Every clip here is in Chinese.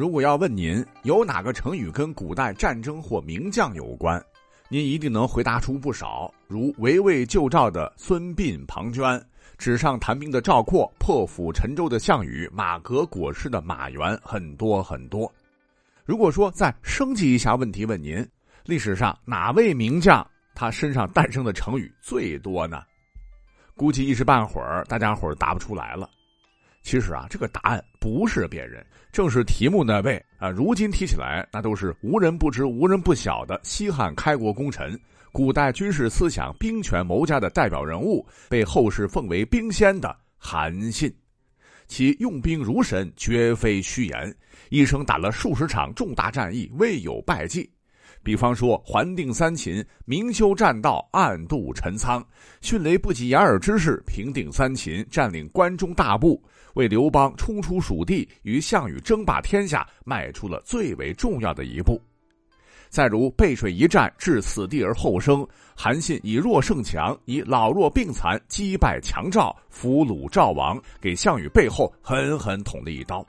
如果要问您有哪个成语跟古代战争或名将有关，您一定能回答出不少，如围魏救赵的孙膑、庞涓，纸上谈兵的赵括，破釜沉舟的项羽，马革裹尸的马援，很多很多。如果说再升级一下问题问您，历史上哪位名将他身上诞生的成语最多呢？估计一时半会儿大家伙答不出来了。其实啊，这个答案不是别人，正是题目那位啊。如今提起来，那都是无人不知、无人不晓的西汉开国功臣，古代军事思想、兵权谋家的代表人物，被后世奉为兵仙的韩信。其用兵如神，绝非虚言，一生打了数十场重大战役，未有败绩。比方说，还定三秦，明修栈道，暗度陈仓，迅雷不及掩耳之势平定三秦，占领关中大部，为刘邦冲出蜀地，与项羽争霸天下迈出了最为重要的一步。再如背水一战，置死地而后生，韩信以弱胜强，以老弱病残击败强赵，俘虏赵王，给项羽背后狠狠捅了一刀。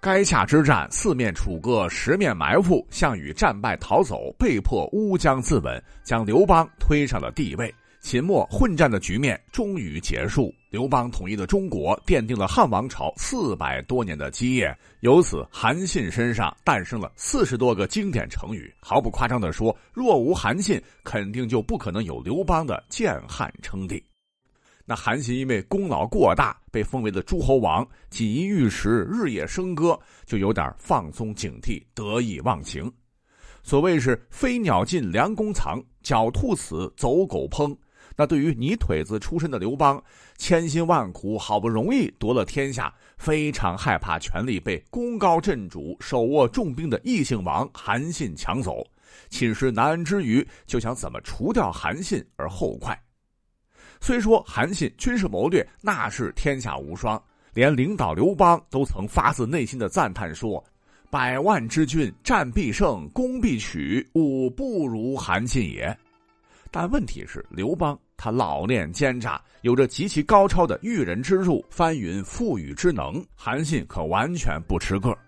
垓下之战，四面楚歌，十面埋伏，项羽战败逃走，被迫乌江自刎，将刘邦推上了帝位。秦末混战的局面终于结束，刘邦统一了中国，奠定了汉王朝四百多年的基业。由此，韩信身上诞生了四十多个经典成语。毫不夸张地说，若无韩信，肯定就不可能有刘邦的建汉称帝。那韩信因为功劳过大，被封为了诸侯王，锦衣玉食，日夜笙歌，就有点放松警惕，得意忘形。所谓是飞鸟尽，良弓藏；狡兔死，走狗烹。那对于泥腿子出身的刘邦，千辛万苦，好不容易夺了天下，非常害怕权力被功高震主、手握重兵的异姓王韩信抢走，寝食难安之余，就想怎么除掉韩信而后快。虽说韩信军事谋略那是天下无双，连领导刘邦都曾发自内心的赞叹说：“百万之军，战必胜，攻必取，吾不如韩信也。”但问题是，刘邦他老练奸诈，有着极其高超的驭人之术、翻云覆雨之能，韩信可完全不吃个。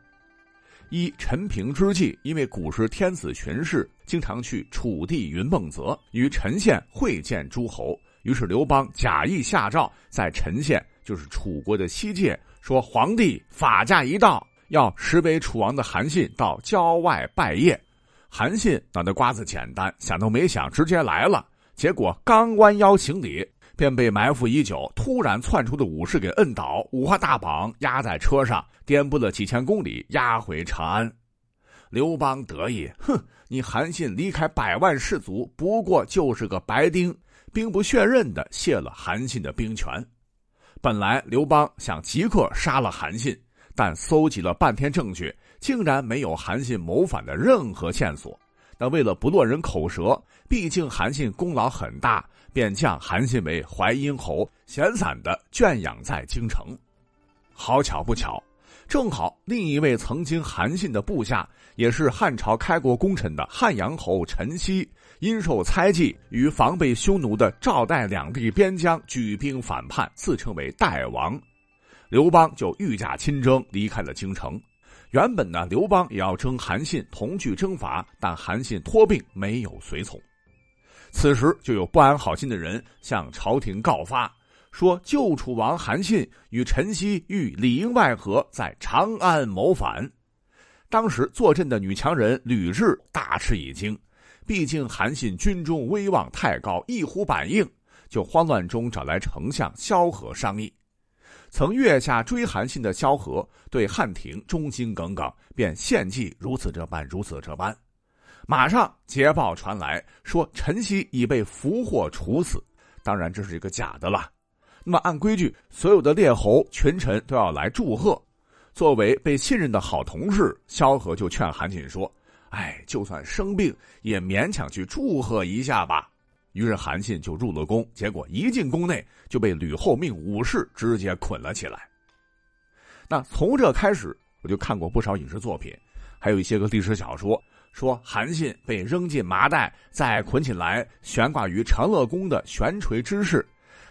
一陈平之计，因为古时天子巡视经常去楚地云梦泽，与陈县会见诸侯。于是刘邦假意下诏，在陈县，就是楚国的西界，说皇帝法驾一到，要实为楚王的韩信到郊外拜谒。韩信脑袋瓜子简单，想都没想，直接来了。结果刚弯腰行礼，便被埋伏已久、突然窜出的武士给摁倒，五花大绑，压在车上，颠簸了几千公里，押回长安。刘邦得意，哼，你韩信离开百万士卒，不过就是个白丁。兵不血刃的卸了韩信的兵权。本来刘邦想即刻杀了韩信，但搜集了半天证据，竟然没有韩信谋反的任何线索。那为了不落人口舌，毕竟韩信功劳很大，便降韩信为淮阴侯，闲散的圈养在京城。好巧不巧，正好另一位曾经韩信的部下，也是汉朝开国功臣的汉阳侯陈豨。因受猜忌，与防备匈奴的赵代两地边疆举兵反叛，自称为代王。刘邦就御驾亲征，离开了京城。原本呢，刘邦也要征韩信同去征伐，但韩信托病，没有随从。此时就有不安好心的人向朝廷告发，说旧楚王韩信与陈豨欲里应外合，在长安谋反。当时坐镇的女强人吕雉大吃一惊。毕竟韩信军中威望太高，一呼百应，就慌乱中找来丞相萧何商议。曾月下追韩信的萧何对汉廷忠心耿耿，便献计如此这般，如此这般。马上捷报传来，说陈豨已被俘获处死。当然这是一个假的了。那么按规矩，所有的列侯群臣都要来祝贺。作为被信任的好同事，萧何就劝韩信说。哎，就算生病也勉强去祝贺一下吧。于是韩信就入了宫，结果一进宫内就被吕后命武士直接捆了起来。那从这开始，我就看过不少影视作品，还有一些个历史小说，说韩信被扔进麻袋，再捆起来悬挂于长乐宫的悬垂之势。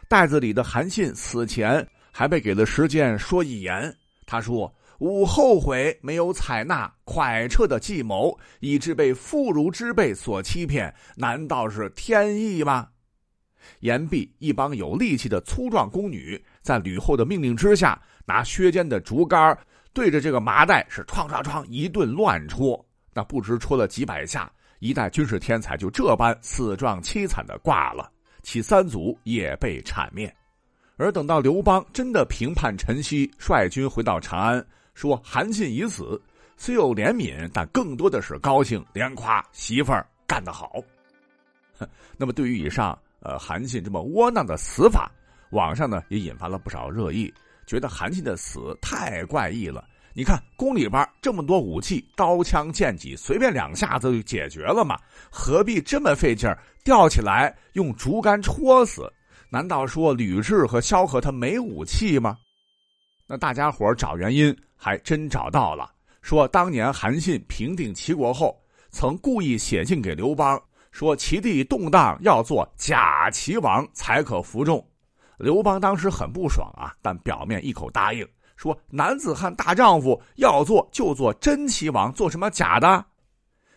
袋子里的韩信死前还被给了时间说一言，他说。吾后悔没有采纳蒯彻的计谋，以致被妇孺之辈所欺骗，难道是天意吗？言毕，一帮有力气的粗壮宫女在吕后的命令之下，拿削尖的竹竿对着这个麻袋是哐哐哐一顿乱戳。那不知戳了几百下，一代军事天才就这般死状凄惨的挂了，其三族也被铲灭。而等到刘邦真的平叛陈豨，率军回到长安，说韩信已死，虽有怜悯，但更多的是高兴，连夸媳妇儿干得好。那么对于以上。呃，韩信这么窝囊的死法，网上呢也引发了不少热议，觉得韩信的死太怪异了。你看宫里边这么多武器，刀枪剑戟，随便两下子就解决了嘛？何必这么费劲儿吊起来用竹竿戳死？难道说吕雉和萧何他没武器吗？那大家伙找原因还真找到了，说当年韩信平定齐国后，曾故意写信给刘邦。说齐地动荡，要做假齐王才可服众。刘邦当时很不爽啊，但表面一口答应，说男子汉大丈夫要做就做真齐王，做什么假的？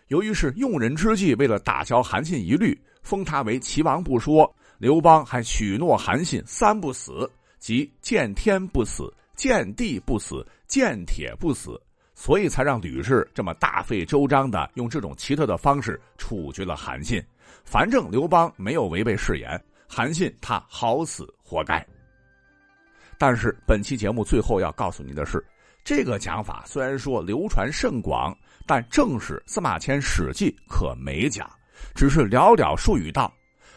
由于是用人之际，为了打消韩信疑虑，封他为齐王不说，刘邦还许诺韩信三不死，即见天不死，见地不死，见铁不死。所以才让吕氏这么大费周章的用这种奇特的方式处决了韩信。反正刘邦没有违背誓言，韩信他好死活该。但是本期节目最后要告诉你的是，这个讲法虽然说流传甚广，但正史司马迁《史记》可没讲，只是寥寥数语道：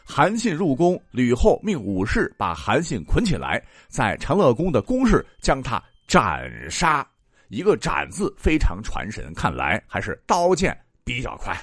韩信入宫，吕后命武士把韩信捆起来，在长乐宫的宫室将他斩杀。一个“斩”字非常传神，看来还是刀剑比较快。